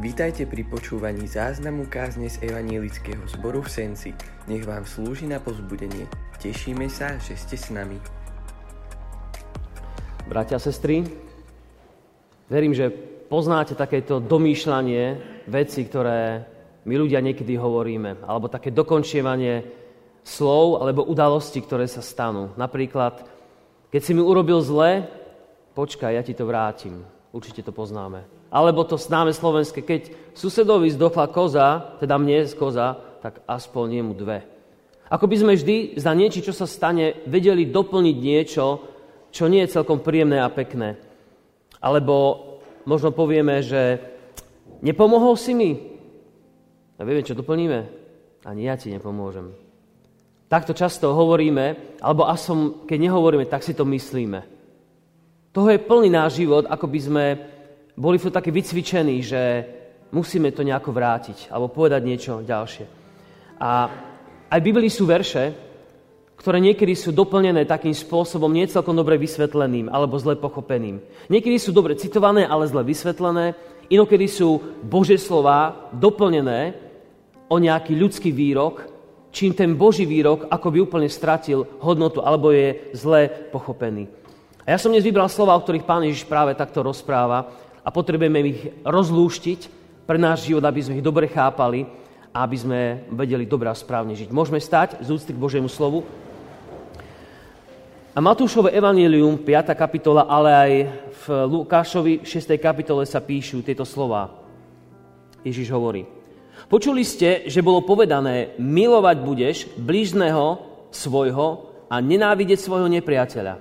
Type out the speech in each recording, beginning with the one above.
Vítajte pri počúvaní záznamu kázne z Evanielického zboru v Senci. Nech vám slúži na pozbudenie. Tešíme sa, že ste s nami. Bratia a sestry, verím, že poznáte takéto domýšľanie veci, ktoré my ľudia niekedy hovoríme, alebo také dokončievanie slov alebo udalostí, ktoré sa stanú. Napríklad, keď si mi urobil zle, počkaj, ja ti to vrátim. Určite to poznáme. Alebo to známe slovenské, keď susedovi zdochla koza, teda mne z koza, tak aspoň jemu dve. Ako by sme vždy za niečo, čo sa stane, vedeli doplniť niečo, čo nie je celkom príjemné a pekné. Alebo možno povieme, že nepomohol si mi. A vieme, čo doplníme? Ani ja ti nepomôžem. Takto často hovoríme, alebo asom, keď nehovoríme, tak si to myslíme. Toho je plný náš život, ako by sme boli tu takí vycvičení, že musíme to nejako vrátiť alebo povedať niečo ďalšie. A aj v Biblii sú verše, ktoré niekedy sú doplnené takým spôsobom nie celkom dobre vysvetleným alebo zle pochopeným. Niekedy sú dobre citované, ale zle vysvetlené. Inokedy sú Božie slova doplnené o nejaký ľudský výrok, čím ten Boží výrok ako by úplne stratil hodnotu alebo je zle pochopený. A ja som dnes vybral slova, o ktorých pán Ježiš práve takto rozpráva a potrebujeme ich rozlúštiť pre náš život, aby sme ich dobre chápali a aby sme vedeli dobre a správne žiť. Môžeme stať z úcty k Božiemu slovu. A Matúšové evanílium, 5. kapitola, ale aj v Lukášovi 6. kapitole sa píšu tieto slova. Ježiš hovorí, počuli ste, že bolo povedané, milovať budeš blížneho svojho a nenávidieť svojho nepriateľa.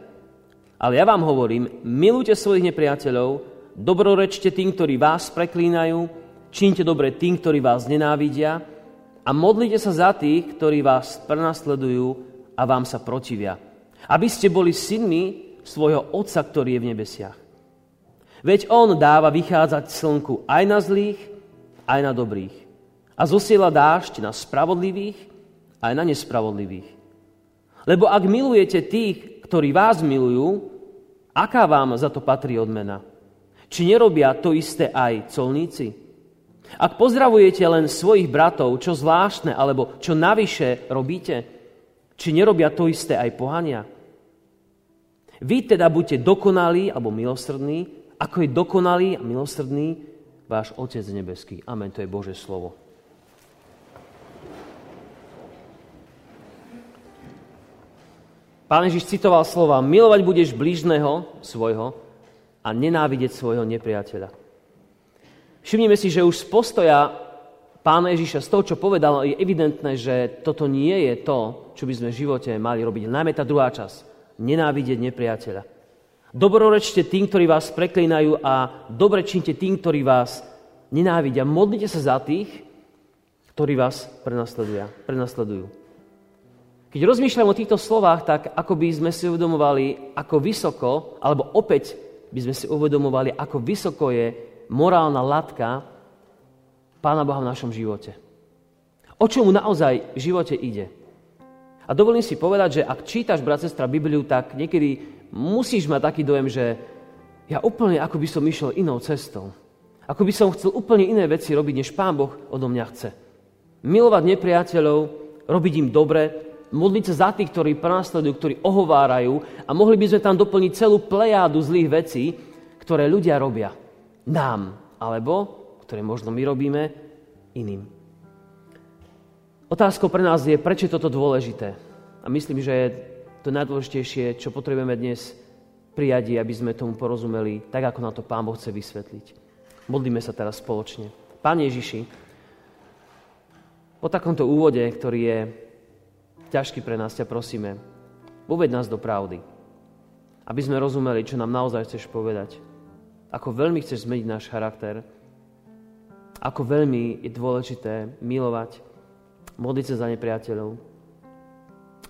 Ale ja vám hovorím, milujte svojich nepriateľov Dobrorečte tým, ktorí vás preklínajú, čínte dobre tým, ktorí vás nenávidia a modlite sa za tých, ktorí vás prenasledujú a vám sa protivia. Aby ste boli synmi svojho Otca, ktorý je v nebesiach. Veď On dáva vychádzať slnku aj na zlých, aj na dobrých. A zosiela dážď na spravodlivých, aj na nespravodlivých. Lebo ak milujete tých, ktorí vás milujú, aká vám za to patrí odmena? Či nerobia to isté aj colníci? Ak pozdravujete len svojich bratov, čo zvláštne alebo čo navyše robíte, či nerobia to isté aj pohania? Vy teda buďte dokonalí alebo milosrdní, ako je dokonalý a milosrdný váš Otec nebeský. Amen, to je Bože slovo. Pán Ježiš citoval slova, milovať budeš blížneho svojho, a nenávidieť svojho nepriateľa. Všimnime si, že už z postoja pána Ježiša, z toho, čo povedal, je evidentné, že toto nie je to, čo by sme v živote mali robiť. Najmä tá druhá časť. Nenávidieť nepriateľa. Dobrorečte tým, ktorí vás preklínajú a dobre činte tým, ktorí vás nenávidia. Modlite sa za tých, ktorí vás prenasledujú. Keď rozmýšľam o týchto slovách, tak ako by sme si uvedomovali, ako vysoko, alebo opäť by sme si uvedomovali, ako vysoko je morálna latka Pána Boha v našom živote. O čomu naozaj v živote ide. A dovolím si povedať, že ak čítaš, brat, sestra, Bibliu, tak niekedy musíš mať taký dojem, že ja úplne ako by som išiel inou cestou. Ako by som chcel úplne iné veci robiť, než Pán Boh odo mňa chce. Milovať nepriateľov, robiť im dobre, modliť sa za tých, ktorí prenasledujú, ktorí ohovárajú a mohli by sme tam doplniť celú plejádu zlých vecí, ktoré ľudia robia nám, alebo ktoré možno my robíme iným. Otázkou pre nás je, prečo je toto dôležité. A myslím, že je to najdôležitejšie, čo potrebujeme dnes prijať, aby sme tomu porozumeli, tak ako na to Pán Boh chce vysvetliť. Modlíme sa teraz spoločne. Pán Ježiši, po takomto úvode, ktorý je ťažký pre nás, ťa prosíme, uved nás do pravdy. Aby sme rozumeli, čo nám naozaj chceš povedať. Ako veľmi chceš zmeniť náš charakter. Ako veľmi je dôležité milovať, modliť sa za nepriateľov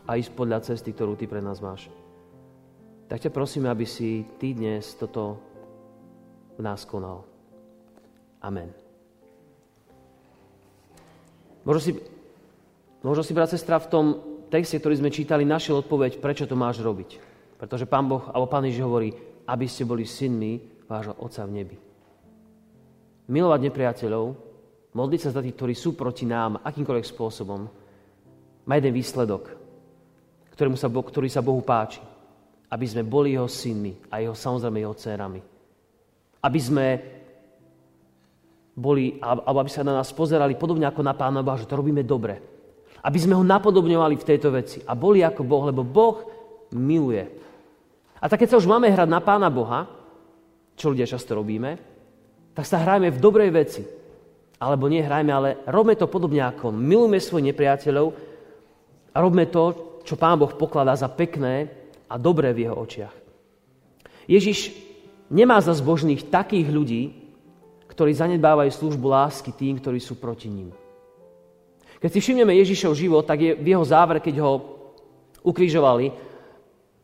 a ísť podľa cesty, ktorú ty pre nás máš. Tak ťa prosíme, aby si ty dnes toto v nás konal. Amen. Možno si Možno si, brat, sestra, v tom texte, ktorý sme čítali, našiel odpoveď, prečo to máš robiť. Pretože Pán Boh, alebo Pán Ježiš hovorí, aby ste boli synmi vášho Otca v nebi. milovať nepriateľov, modliť sa za tých, ktorí sú proti nám akýmkoľvek spôsobom, má jeden výsledok, ktorému sa, ktorý sa Bohu páči. Aby sme boli jeho synmi a jeho, samozrejme jeho dcerami. Aby sme boli, alebo aby sa na nás pozerali podobne ako na Pána Boha, že to robíme dobre. Aby sme ho napodobňovali v tejto veci a boli ako Boh, lebo Boh miluje. A tak keď sa už máme hrať na Pána Boha, čo ľudia často robíme, tak sa hrajme v dobrej veci. Alebo nehrajme, ale robme to podobne ako milujme svojich nepriateľov a robme to, čo Pán Boh pokladá za pekné a dobré v jeho očiach. Ježiš nemá za zbožných takých ľudí, ktorí zanedbávajú službu lásky tým, ktorí sú proti ním. Keď si všimneme Ježišov život, tak je v jeho závere, keď ho ukrižovali,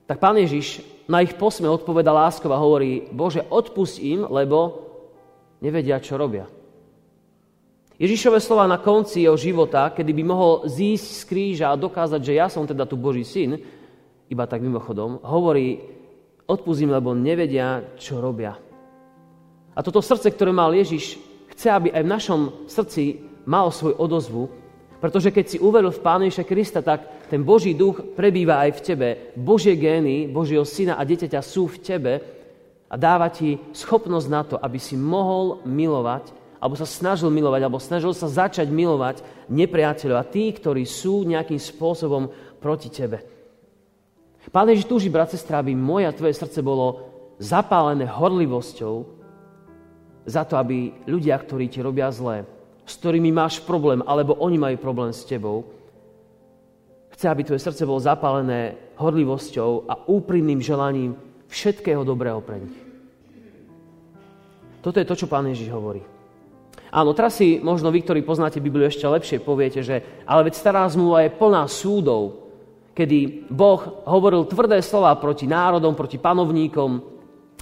tak pán Ježiš na ich posme odpoveda láskov a hovorí, Bože, odpust im, lebo nevedia, čo robia. Ježišové slova na konci jeho života, kedy by mohol zísť z kríža a dokázať, že ja som teda tu Boží syn, iba tak mimochodom, hovorí, odpustím, lebo nevedia, čo robia. A toto srdce, ktoré mal Ježiš, chce, aby aj v našom srdci mal svoj odozvu, pretože keď si uveril v Pána Ježiša Krista, tak ten Boží duch prebýva aj v tebe. Božie gény, Božieho syna a dieťaťa sú v tebe a dáva ti schopnosť na to, aby si mohol milovať, alebo sa snažil milovať, alebo snažil sa začať milovať nepriateľov a tí, ktorí sú nejakým spôsobom proti tebe. Pán Ježiš túži, brat, sestra, aby moje a tvoje srdce bolo zapálené horlivosťou za to, aby ľudia, ktorí ti robia zlé, s ktorými máš problém, alebo oni majú problém s tebou, chce, aby tvoje srdce bolo zapálené horlivosťou a úprimným želaním všetkého dobrého pre nich. Toto je to, čo pán Ježiš hovorí. Áno, teraz si možno vy, ktorí poznáte Bibliu ešte lepšie, poviete, že ale veď stará zmluva je plná súdov, kedy Boh hovoril tvrdé slova proti národom, proti panovníkom,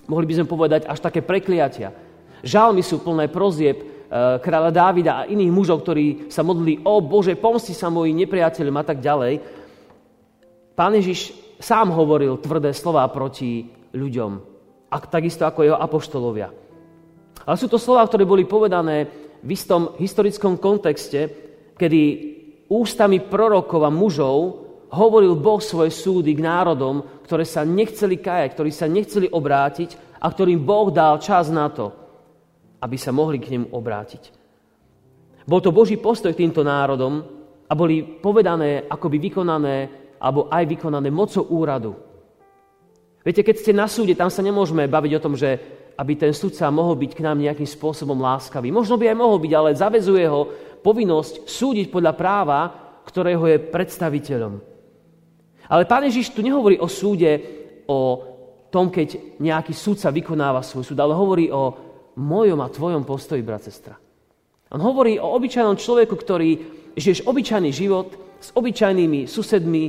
mohli by sme povedať až také prekliatia. Žalmy sú plné prozieb kráľa Dávida a iných mužov, ktorí sa modlili, o Bože, pomsti sa moji nepriateľom a tak ďalej. Pán Ježiš sám hovoril tvrdé slova proti ľuďom, a takisto ako jeho apoštolovia. Ale sú to slova, ktoré boli povedané v istom historickom kontexte, kedy ústami prorokov a mužov hovoril Boh svoje súdy k národom, ktoré sa nechceli kajať, ktorí sa nechceli obrátiť a ktorým Boh dal čas na to, aby sa mohli k nemu obrátiť. Bol to Boží postoj k týmto národom a boli povedané, akoby vykonané, alebo aj vykonané mocou úradu. Viete, keď ste na súde, tam sa nemôžeme baviť o tom, že aby ten sudca mohol byť k nám nejakým spôsobom láskavý. Možno by aj mohol byť, ale zavezuje ho povinnosť súdiť podľa práva, ktorého je predstaviteľom. Ale pán Ježiš tu nehovorí o súde, o tom, keď nejaký sudca vykonáva svoj súd, ale hovorí o mojom a tvojom postoji, brat, sestra. On hovorí o obyčajnom človeku, ktorý žiješ obyčajný život s obyčajnými susedmi,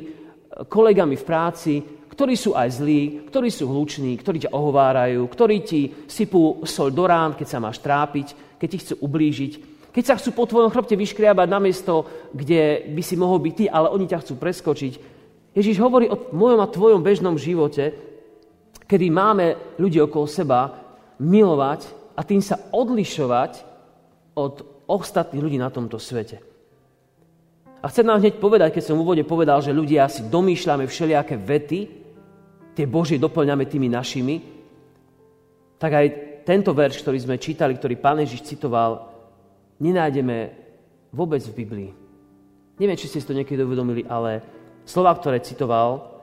kolegami v práci, ktorí sú aj zlí, ktorí sú hluční, ktorí ťa ohovárajú, ktorí ti sypú sol do rán, keď sa máš trápiť, keď ti chcú ublížiť, keď sa chcú po tvojom chrbte vyškriabať na miesto, kde by si mohol byť ty, ale oni ťa chcú preskočiť. Ježiš hovorí o mojom a tvojom bežnom živote, kedy máme ľudí okolo seba milovať a tým sa odlišovať od ostatných ľudí na tomto svete. A chcem nám hneď povedať, keď som v úvode povedal, že ľudia si domýšľame všelijaké vety, tie Božie doplňame tými našimi, tak aj tento verš, ktorý sme čítali, ktorý Pán Ježiš citoval, nenájdeme vôbec v Biblii. Neviem, či ste si to niekedy uvedomili, ale slova, ktoré citoval,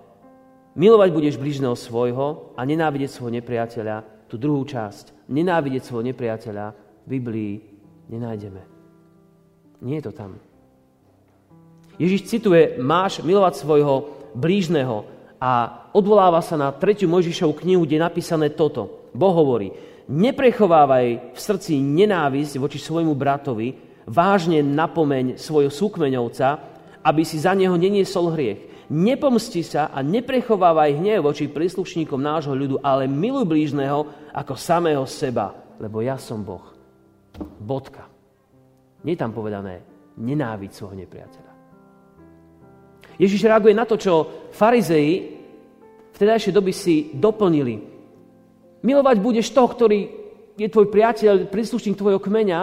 milovať budeš bližného svojho a nenávidieť svojho nepriateľa, tú druhú časť, nenávidieť svojho nepriateľa, v Biblii nenájdeme. Nie je to tam. Ježiš cituje, máš milovať svojho blížneho a odvoláva sa na tretiu Mojžišovú knihu, kde je napísané toto. Boh hovorí, neprechovávaj v srdci nenávisť voči svojmu bratovi, vážne napomeň svojho súkmeňovca, aby si za neho neniesol hriech nepomsti sa a neprechovávaj hnev voči príslušníkom nášho ľudu, ale miluj blížneho ako samého seba, lebo ja som Boh. Bodka. Nie je tam povedané nenáviť svojho nepriateľa. Ježiš reaguje na to, čo farizei v tedajšej doby si doplnili. Milovať budeš toho, ktorý je tvoj priateľ, príslušník tvojho kmeňa,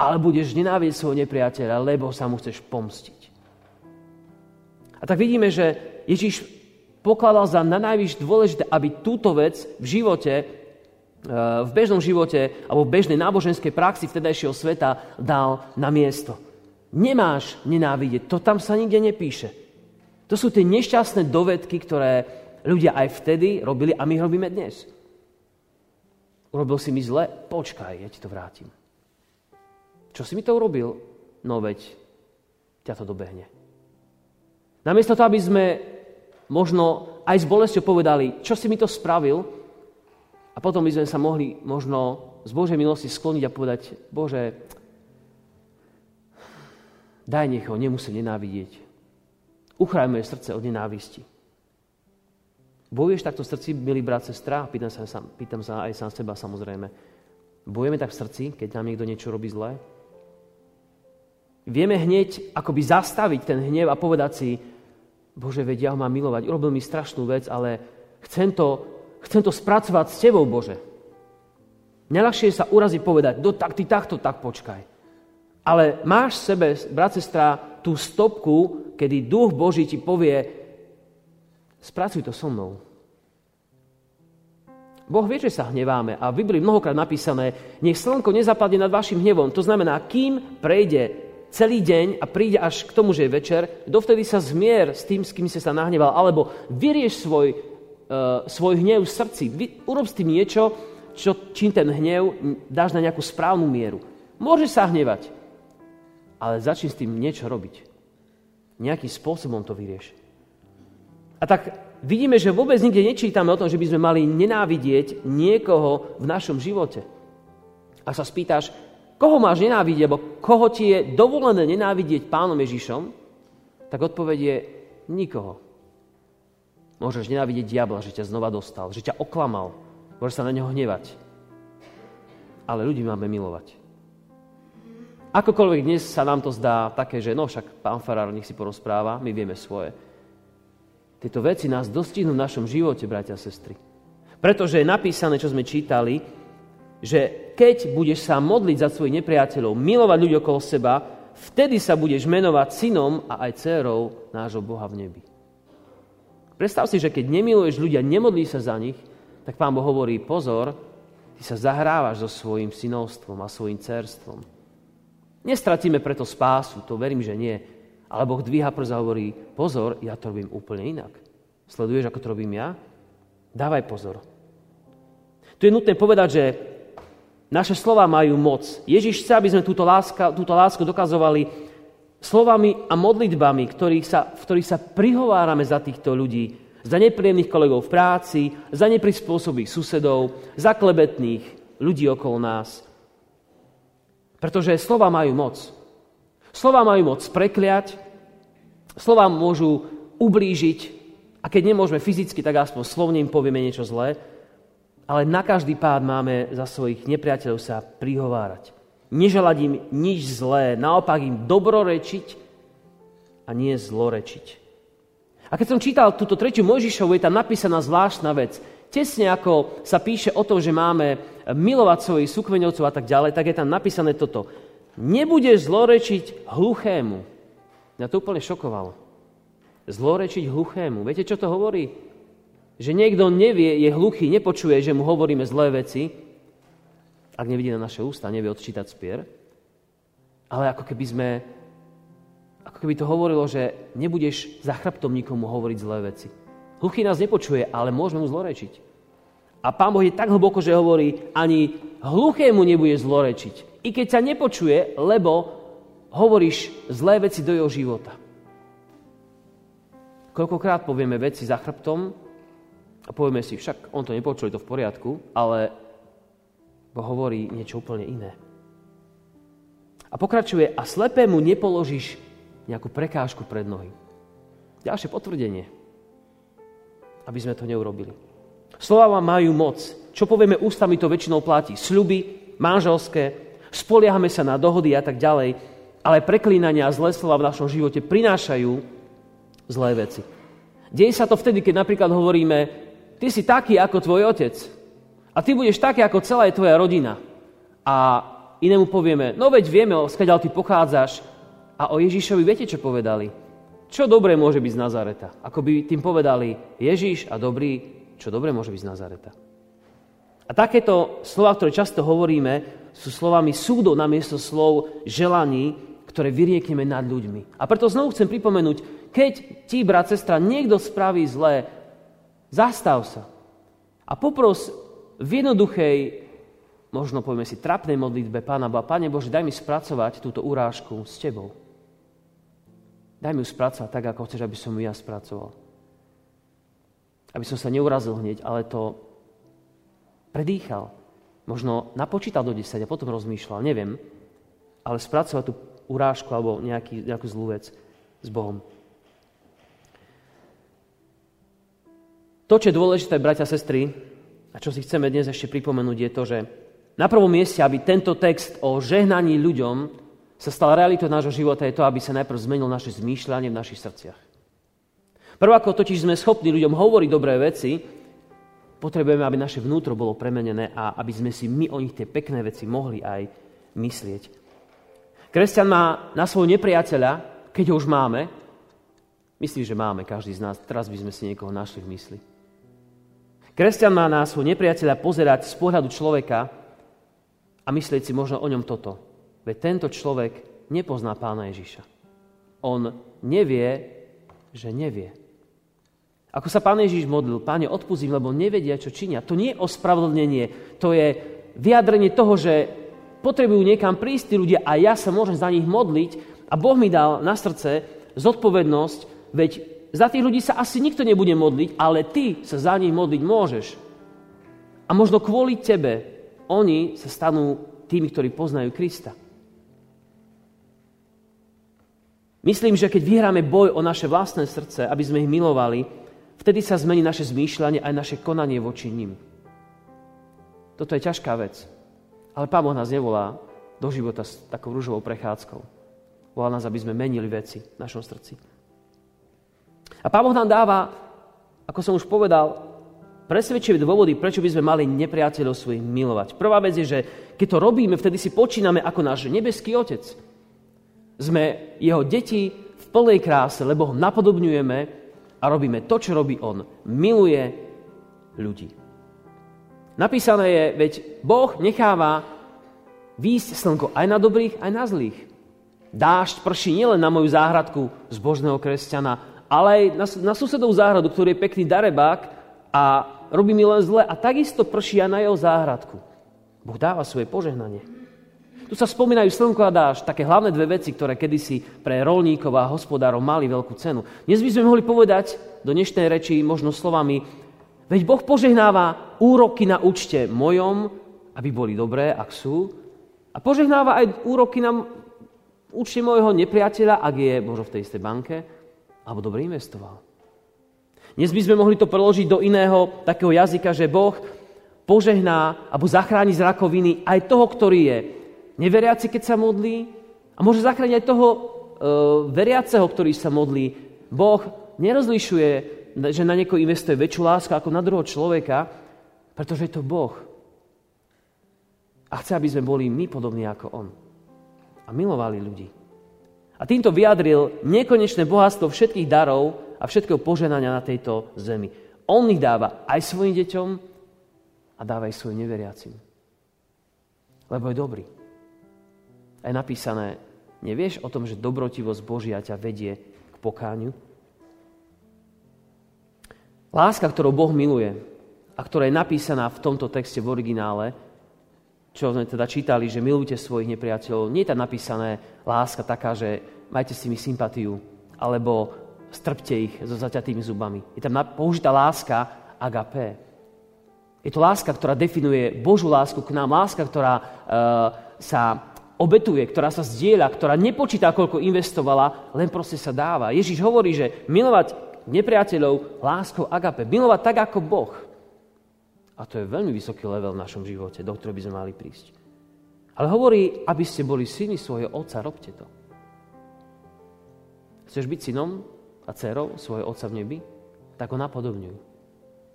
ale budeš nenávidieť svojho nepriateľa, lebo sa mu chceš pomstiť. A tak vidíme, že Ježiš pokladal za na najvyššie dôležité, aby túto vec v živote, e, v bežnom živote alebo v bežnej náboženskej praxi vtedajšieho sveta dal na miesto. Nemáš nenávidieť, to tam sa nikde nepíše. To sú tie nešťastné dovedky, ktoré ľudia aj vtedy robili a my robíme dnes. Urobil si mi zle? Počkaj, ja ti to vrátim. Čo si mi to urobil? No veď, ťa to dobehne. Namiesto toho, aby sme možno aj s bolesťou povedali, čo si mi to spravil, a potom by sme sa mohli možno z Božej milosti skloniť a povedať, Bože, daj nech ho, nemusím nenávidieť. Uchraj moje srdce od nenávisti. Bojuješ takto v srdci, milý brat, sestra? Pýtam sa, pýtam sa aj sám seba, samozrejme. Bojujeme tak v srdci, keď nám niekto niečo robí zlé? Vieme hneď akoby zastaviť ten hnev a povedať si, Bože, veď ja ho mám milovať. Urobil mi strašnú vec, ale chcem to, chcem to spracovať s Tebou, Bože. Najľahšie sa uraziť povedať, no tak ty takto, tak počkaj. Ale máš v sebe, brat, sestra, tú stopku, kedy duch Boží ti povie, spracuj to so mnou. Boh vie, že sa hneváme a v Biblii mnohokrát napísané, nech slnko nezapadne nad vašim hnevom. To znamená, kým prejde celý deň a príde až k tomu, že je večer, dovtedy sa zmier s tým, s kým si sa nahneval, alebo vyrieš svoj, uh, svoj hnev v srdci. Vy, urob s tým niečo, čo, čím ten hnev dáš na nejakú správnu mieru. Môžeš sa hnevať, ale začni s tým niečo robiť. Nejakým spôsobom to vyrieš. A tak vidíme, že vôbec nikde nečítame o tom, že by sme mali nenávidieť niekoho v našom živote. A sa spýtaš, koho máš nenávidieť, alebo koho ti je dovolené nenávidieť pánom Ježišom, tak odpoveď je nikoho. Môžeš nenávidieť diabla, že ťa znova dostal, že ťa oklamal, môžeš sa na neho hnevať. Ale ľudí máme milovať. Akokoľvek dnes sa nám to zdá také, že no však pán Farár nech si porozpráva, my vieme svoje. Tieto veci nás dostihnú v našom živote, bratia a sestry. Pretože je napísané, čo sme čítali, že keď budeš sa modliť za svojich nepriateľov, milovať ľudí okolo seba, vtedy sa budeš menovať synom a aj dcerou nášho Boha v nebi. Predstav si, že keď nemiluješ ľudia, nemodlí sa za nich, tak Pán Boh hovorí, pozor, ty sa zahrávaš so svojim synovstvom a svojim cerstvom. Nestratíme preto spásu, to verím, že nie. Ale Boh dvíha prst a hovorí, pozor, ja to robím úplne inak. Sleduješ, ako to robím ja? Dávaj pozor. Tu je nutné povedať, že naše slova majú moc. Ježiš chce, aby sme túto, láska, túto lásku dokazovali slovami a modlitbami, ktorých sa, v ktorých sa prihovárame za týchto ľudí, za nepríjemných kolegov v práci, za neprispôsobých susedov, za klebetných ľudí okolo nás. Pretože slova majú moc. Slova majú moc prekliať, slova môžu ublížiť a keď nemôžeme fyzicky, tak aspoň slovne im povieme niečo zlé ale na každý pád máme za svojich nepriateľov sa prihovárať. Neželať im nič zlé, naopak im dobrorečiť a nie zlorečiť. A keď som čítal túto tretiu Mojžišovu, je tam napísaná zvláštna vec. Tesne ako sa píše o tom, že máme milovať svojich súkveňovcov a tak ďalej, tak je tam napísané toto. Nebudeš zlorečiť hluchému. Mňa to úplne šokovalo. Zlorečiť hluchému. Viete, čo to hovorí? Že niekto nevie, je hluchý, nepočuje, že mu hovoríme zlé veci, ak nevidí na naše ústa, nevie odčítať spier, ale ako keby sme, ako keby to hovorilo, že nebudeš za chrbtom nikomu hovoriť zlé veci. Hluchý nás nepočuje, ale môžeme mu zlorečiť. A Pán Boh je tak hlboko, že hovorí, ani hluchému nebude zlorečiť. I keď sa nepočuje, lebo hovoríš zlé veci do jeho života. Koľkokrát povieme veci za chrbtom, a povieme si, však on to nepočul, je to v poriadku, ale Boh hovorí niečo úplne iné. A pokračuje, a slepému nepoložíš nejakú prekážku pred nohy. Ďalšie potvrdenie, aby sme to neurobili. Slova majú moc. Čo povieme ústami, to väčšinou platí. Sľuby, manželské, spoliehame sa na dohody a tak ďalej, ale preklínania a zlé slova v našom živote prinášajú zlé veci. Deje sa to vtedy, keď napríklad hovoríme, ty si taký ako tvoj otec. A ty budeš taký ako celá je tvoja rodina. a inému povieme, no veď vieme, skáďal ty pochádzaš. A o Ježišovi viete, čo povedali? Čo dobré môže byť z Nazareta? Ako by tým povedali, Ježiš a dobrý, čo dobré môže byť z Nazareta? A takéto slova, ktoré často hovoríme, sú slovami súdov namiesto slov želaní, ktoré vyriekneme nad ľuďmi. A preto znovu chcem pripomenúť, keď ti, brat, sestra, niekto spraví zlé, zastav sa a popros v jednoduchej možno povieme si trapnej modlitbe Pána Boha, Pane Bože, daj mi spracovať túto urážku s Tebou. Daj mi ju spracovať tak, ako chceš, aby som ju ja spracoval. Aby som sa neurazil hneď, ale to predýchal. Možno napočítal do 10 a potom rozmýšľal, neviem. Ale spracovať tú urážku alebo nejaký, nejakú zlú vec s Bohom. To, čo je dôležité, bratia a sestry, a čo si chceme dnes ešte pripomenúť, je to, že na prvom mieste, aby tento text o žehnaní ľuďom sa stal realitou nášho života, je to, aby sa najprv zmenil naše zmýšľanie v našich srdciach. Prvo, ako totiž sme schopní ľuďom hovoriť dobré veci, potrebujeme, aby naše vnútro bolo premenené a aby sme si my o nich tie pekné veci mohli aj myslieť. Kresťan má na svoj nepriateľa, keď ho už máme, myslím, že máme každý z nás, teraz by sme si niekoho našli v mysli. Kresťan má na svoj nepriateľa pozerať z pohľadu človeka, a myslieť si možno o ňom toto. Veď tento človek nepozná pána Ježiša. On nevie, že nevie. Ako sa pán Ježiš modlil, páne, odpustím, lebo nevedia, čo činia. To nie je ospravedlnenie, to je vyjadrenie toho, že potrebujú niekam prísť tí ľudia a ja sa môžem za nich modliť a Boh mi dal na srdce zodpovednosť, veď za tých ľudí sa asi nikto nebude modliť, ale ty sa za nich modliť môžeš. A možno kvôli tebe oni sa stanú tými, ktorí poznajú Krista. Myslím, že keď vyhráme boj o naše vlastné srdce, aby sme ich milovali, vtedy sa zmení naše zmýšľanie aj naše konanie voči ním. Toto je ťažká vec. Ale Pán Boh nás nevolá do života s takou rúžovou prechádzkou. Volá nás, aby sme menili veci v našom srdci. A Pán Boh nám dáva, ako som už povedal, presvedčivé dôvody, prečo by sme mali nepriateľov svojich milovať. Prvá vec je, že keď to robíme, vtedy si počíname ako náš nebeský Otec. Sme jeho deti v plnej kráse, lebo ho napodobňujeme a robíme to, čo robí on. Miluje ľudí. Napísané je, veď Boh necháva výjsť slnko aj na dobrých, aj na zlých. Dážď prší nielen na moju záhradku zbožného kresťana, ale aj na, na susedov záhradu, ktorý je pekný darebák a robí mi len zle a takisto prší aj na jeho záhradku. Boh dáva svoje požehnanie. Tu sa spomínajú slnko a dáš, také hlavné dve veci, ktoré kedysi pre rolníkov a hospodárov mali veľkú cenu. Dnes by sme mohli povedať do dnešnej reči možno slovami, veď Boh požehnáva úroky na účte mojom, aby boli dobré, ak sú, a požehnáva aj úroky na účte môjho nepriateľa, ak je možno v tej istej banke, alebo dobre investoval. Dnes by sme mohli to preložiť do iného takého jazyka, že Boh požehná alebo zachráni z rakoviny aj toho, ktorý je neveriaci, keď sa modlí a môže zachrániť aj toho e, veriaceho, ktorý sa modlí. Boh nerozlišuje, že na niekoho investuje väčšiu lásku ako na druhého človeka, pretože je to Boh. A chce, aby sme boli my podobní ako On. A milovali ľudí. A týmto vyjadril nekonečné bohatstvo všetkých darov, a všetkého poženania na tejto zemi. On ich dáva aj svojim deťom a dáva aj svojim neveriacim. Lebo je dobrý. A je napísané, nevieš o tom, že dobrotivosť Božia ťa vedie k pokáňu? Láska, ktorou Boh miluje a ktorá je napísaná v tomto texte v originále, čo sme teda čítali, že milujte svojich nepriateľov, nie je tam napísané láska taká, že majte si mi sympatiu, alebo strpte ich so zaťatými zubami. Je tam použitá láska agapé. Je to láska, ktorá definuje Božú lásku k nám, láska, ktorá uh, sa obetuje, ktorá sa zdieľa, ktorá nepočíta, koľko investovala, len proste sa dáva. Ježiš hovorí, že milovať nepriateľov láskou agape, milovať tak ako Boh. A to je veľmi vysoký level v našom živote, do ktorého by sme mali prísť. Ale hovorí, aby ste boli syni svojho otca, robte to. Chceš byť synom? a dcerou svojho Otca v nebi, tak ho napodobňuj.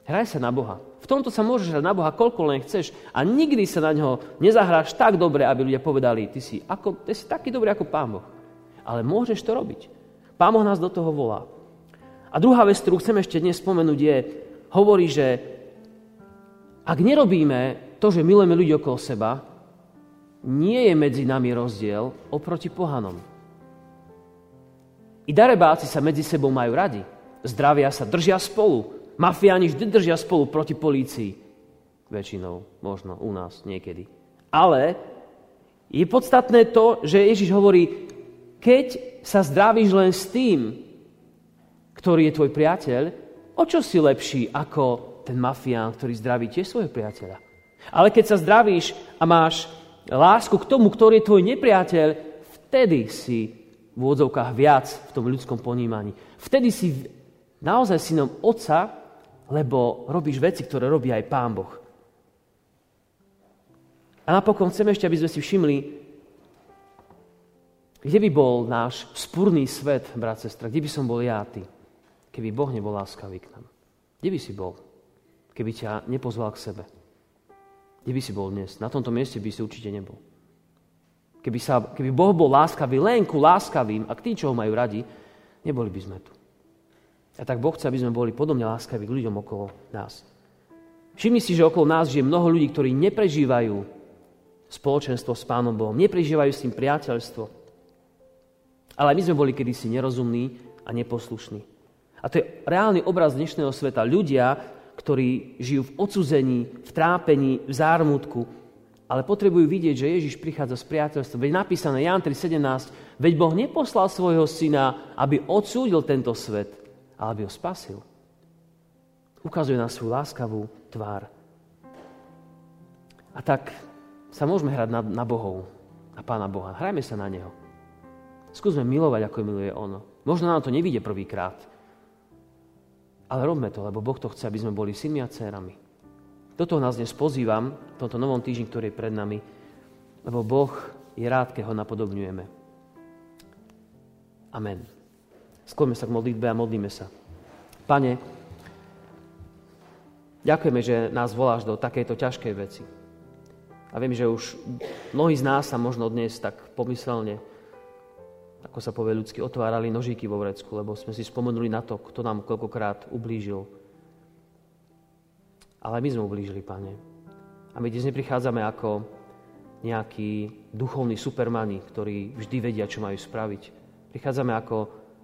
Hraj sa na Boha. V tomto sa môžeš hrať na Boha koľko len chceš a nikdy sa na ňo nezahráš tak dobre, aby ľudia povedali, ty si, ako, ty si taký dobrý ako Pán Boh. Ale môžeš to robiť. Pán Boh nás do toho volá. A druhá vec, ktorú chcem ešte dnes spomenúť, je, hovorí, že ak nerobíme to, že milujeme ľudí okolo seba, nie je medzi nami rozdiel oproti pohanom. I darebáci sa medzi sebou majú radi. Zdravia sa, držia spolu. Mafiáni vždy držia spolu proti polícii. Väčšinou, možno u nás niekedy. Ale je podstatné to, že Ježiš hovorí, keď sa zdravíš len s tým, ktorý je tvoj priateľ, o čo si lepší ako ten mafián, ktorý zdraví tiež svojho priateľa. Ale keď sa zdravíš a máš lásku k tomu, ktorý je tvoj nepriateľ, vtedy si v úvodzovkách viac v tom ľudskom ponímaní. Vtedy si naozaj synom otca, lebo robíš veci, ktoré robí aj Pán Boh. A napokon chceme ešte, aby sme si všimli, kde by bol náš spúrný svet, brat, sestra, kde by som bol ja ty, keby Boh nebol láskavý k nám. Kde by si bol, keby ťa nepozval k sebe? Kde by si bol dnes? Na tomto mieste by si určite nebol. Keby, sa, keby Boh bol láskavý len ku láskavým a k tým, čo ho majú radi, neboli by sme tu. A tak Boh chce, aby sme boli podobne láskaví k ľuďom okolo nás. Všimni si, že okolo nás žije mnoho ľudí, ktorí neprežívajú spoločenstvo s Pánom Bohom, neprežívajú s tým priateľstvo. Ale my sme boli kedysi nerozumní a neposlušní. A to je reálny obraz dnešného sveta. Ľudia, ktorí žijú v odsuzení, v trápení, v zármutku, ale potrebujú vidieť, že Ježiš prichádza z priateľstva. Veď napísané Jan 3.17, veď Boh neposlal svojho syna, aby odsúdil tento svet, ale aby ho spasil. Ukazuje na svoju láskavú tvár. A tak sa môžeme hrať na, na Bohov, na Pána Boha. Hrajme sa na Neho. Skúsme milovať, ako miluje ono. Možno nám to nevíde prvýkrát, ale robme to, lebo Boh to chce, aby sme boli synmi a dcerami. Do nás dnes pozývam, v tomto novom týždni, ktorý je pred nami, lebo Boh je rád, keď ho napodobňujeme. Amen. Skloňme sa k modlitbe a modlíme sa. Pane, ďakujeme, že nás voláš do takejto ťažkej veci. A viem, že už mnohí z nás sa možno dnes tak pomyselne, ako sa povie ľudsky, otvárali nožíky vo vrecku, lebo sme si spomenuli na to, kto nám koľkokrát ublížil, ale my sme ublížili, Pane. A my dnes neprichádzame ako nejakí duchovní supermani, ktorí vždy vedia, čo majú spraviť. Prichádzame ako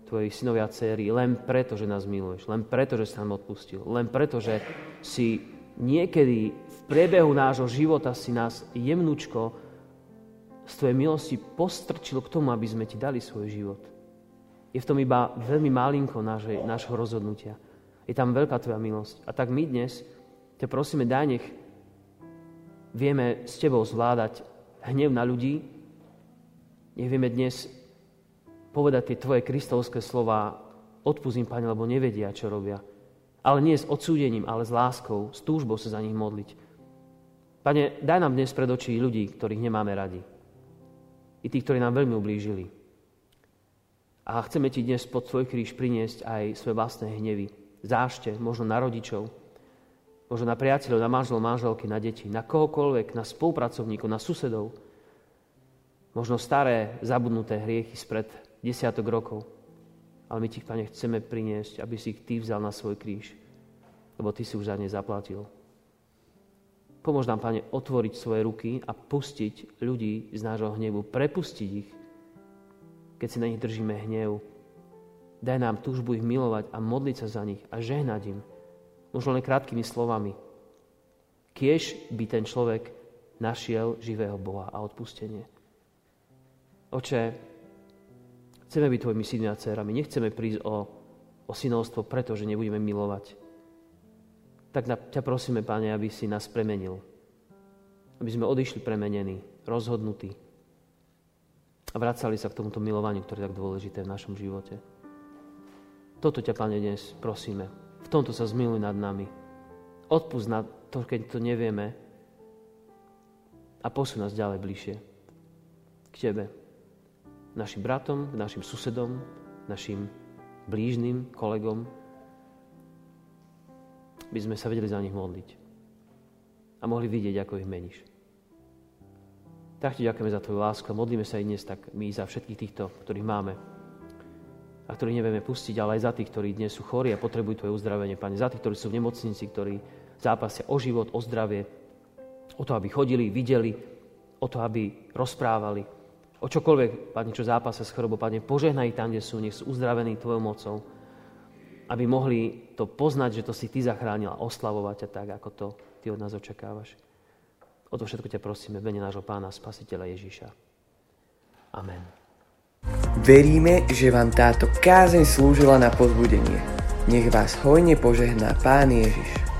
tvoji synovia a céry len preto, že nás miluješ, len preto, že si nám odpustil, len preto, že si niekedy v priebehu nášho života si nás jemnúčko z tvojej milosti postrčil k tomu, aby sme ti dali svoj život. Je v tom iba veľmi malinko nášho rozhodnutia. Je tam veľká tvoja milosť. A tak my dnes ťa prosíme, daj nech vieme s Tebou zvládať hnev na ľudí, nech vieme dnes povedať tie Tvoje kristovské slova, odpustím, Pane, lebo nevedia, čo robia. Ale nie s odsúdením, ale s láskou, s túžbou sa za nich modliť. Pane, daj nám dnes pred očí ľudí, ktorých nemáme radi. I tí, ktorí nám veľmi ublížili. A chceme Ti dnes pod Tvoj kríž priniesť aj svoje vlastné hnevy, zášte, možno na rodičov, možno na priateľov, na manželov, manželky, na deti, na kohokoľvek, na spolupracovníkov, na susedov. Možno staré, zabudnuté hriechy spred desiatok rokov. Ale my ti, Pane, chceme priniesť, aby si ich Ty vzal na svoj kríž, lebo Ty si už za ne zaplatil. Pomôž nám, Pane, otvoriť svoje ruky a pustiť ľudí z nášho hnevu, prepustiť ich, keď si na nich držíme hnev. Daj nám túžbu ich milovať a modliť sa za nich a žehnať im, možno len krátkými slovami. Kiež by ten človek našiel živého Boha a odpustenie. Oče, chceme byť tvojimi synmi a dcerami. Nechceme prísť o, o synovstvo, pretože nebudeme milovať. Tak ťa prosíme, Pane, aby si nás premenil. Aby sme odišli premenení, rozhodnutí a vracali sa k tomuto milovaniu, ktoré je tak dôležité v našom živote. Toto ťa, Pane, dnes prosíme tomto sa zmiluj nad nami. Odpust na to, keď to nevieme a posun nás ďalej bližšie k Tebe. Našim bratom, našim susedom, našim blížnym kolegom. By sme sa vedeli za nich modliť. A mohli vidieť, ako ich meníš. Tak ti ďakujeme za tvoju lásku a modlíme sa i dnes tak my za všetkých týchto, ktorých máme a ktorých nevieme pustiť, ale aj za tých, ktorí dnes sú chorí a potrebujú tvoje uzdravenie, Pane. Za tých, ktorí sú v nemocnici, ktorí zápasia o život, o zdravie, o to, aby chodili, videli, o to, aby rozprávali, o čokoľvek, Pane, čo zápasia s chorobou, Pane, požehnaj tam, kde sú, nech sú uzdravení Tvojou mocou, aby mohli to poznať, že to si Ty a oslavovať ťa tak, ako to Ty od nás očakávaš. O to všetko ťa prosíme v mene nášho Pána Spasiteľa Ježíša. Amen. Veríme, že vám táto kázeň slúžila na pozbudenie. Nech vás hojne požehná Pán Ježiš.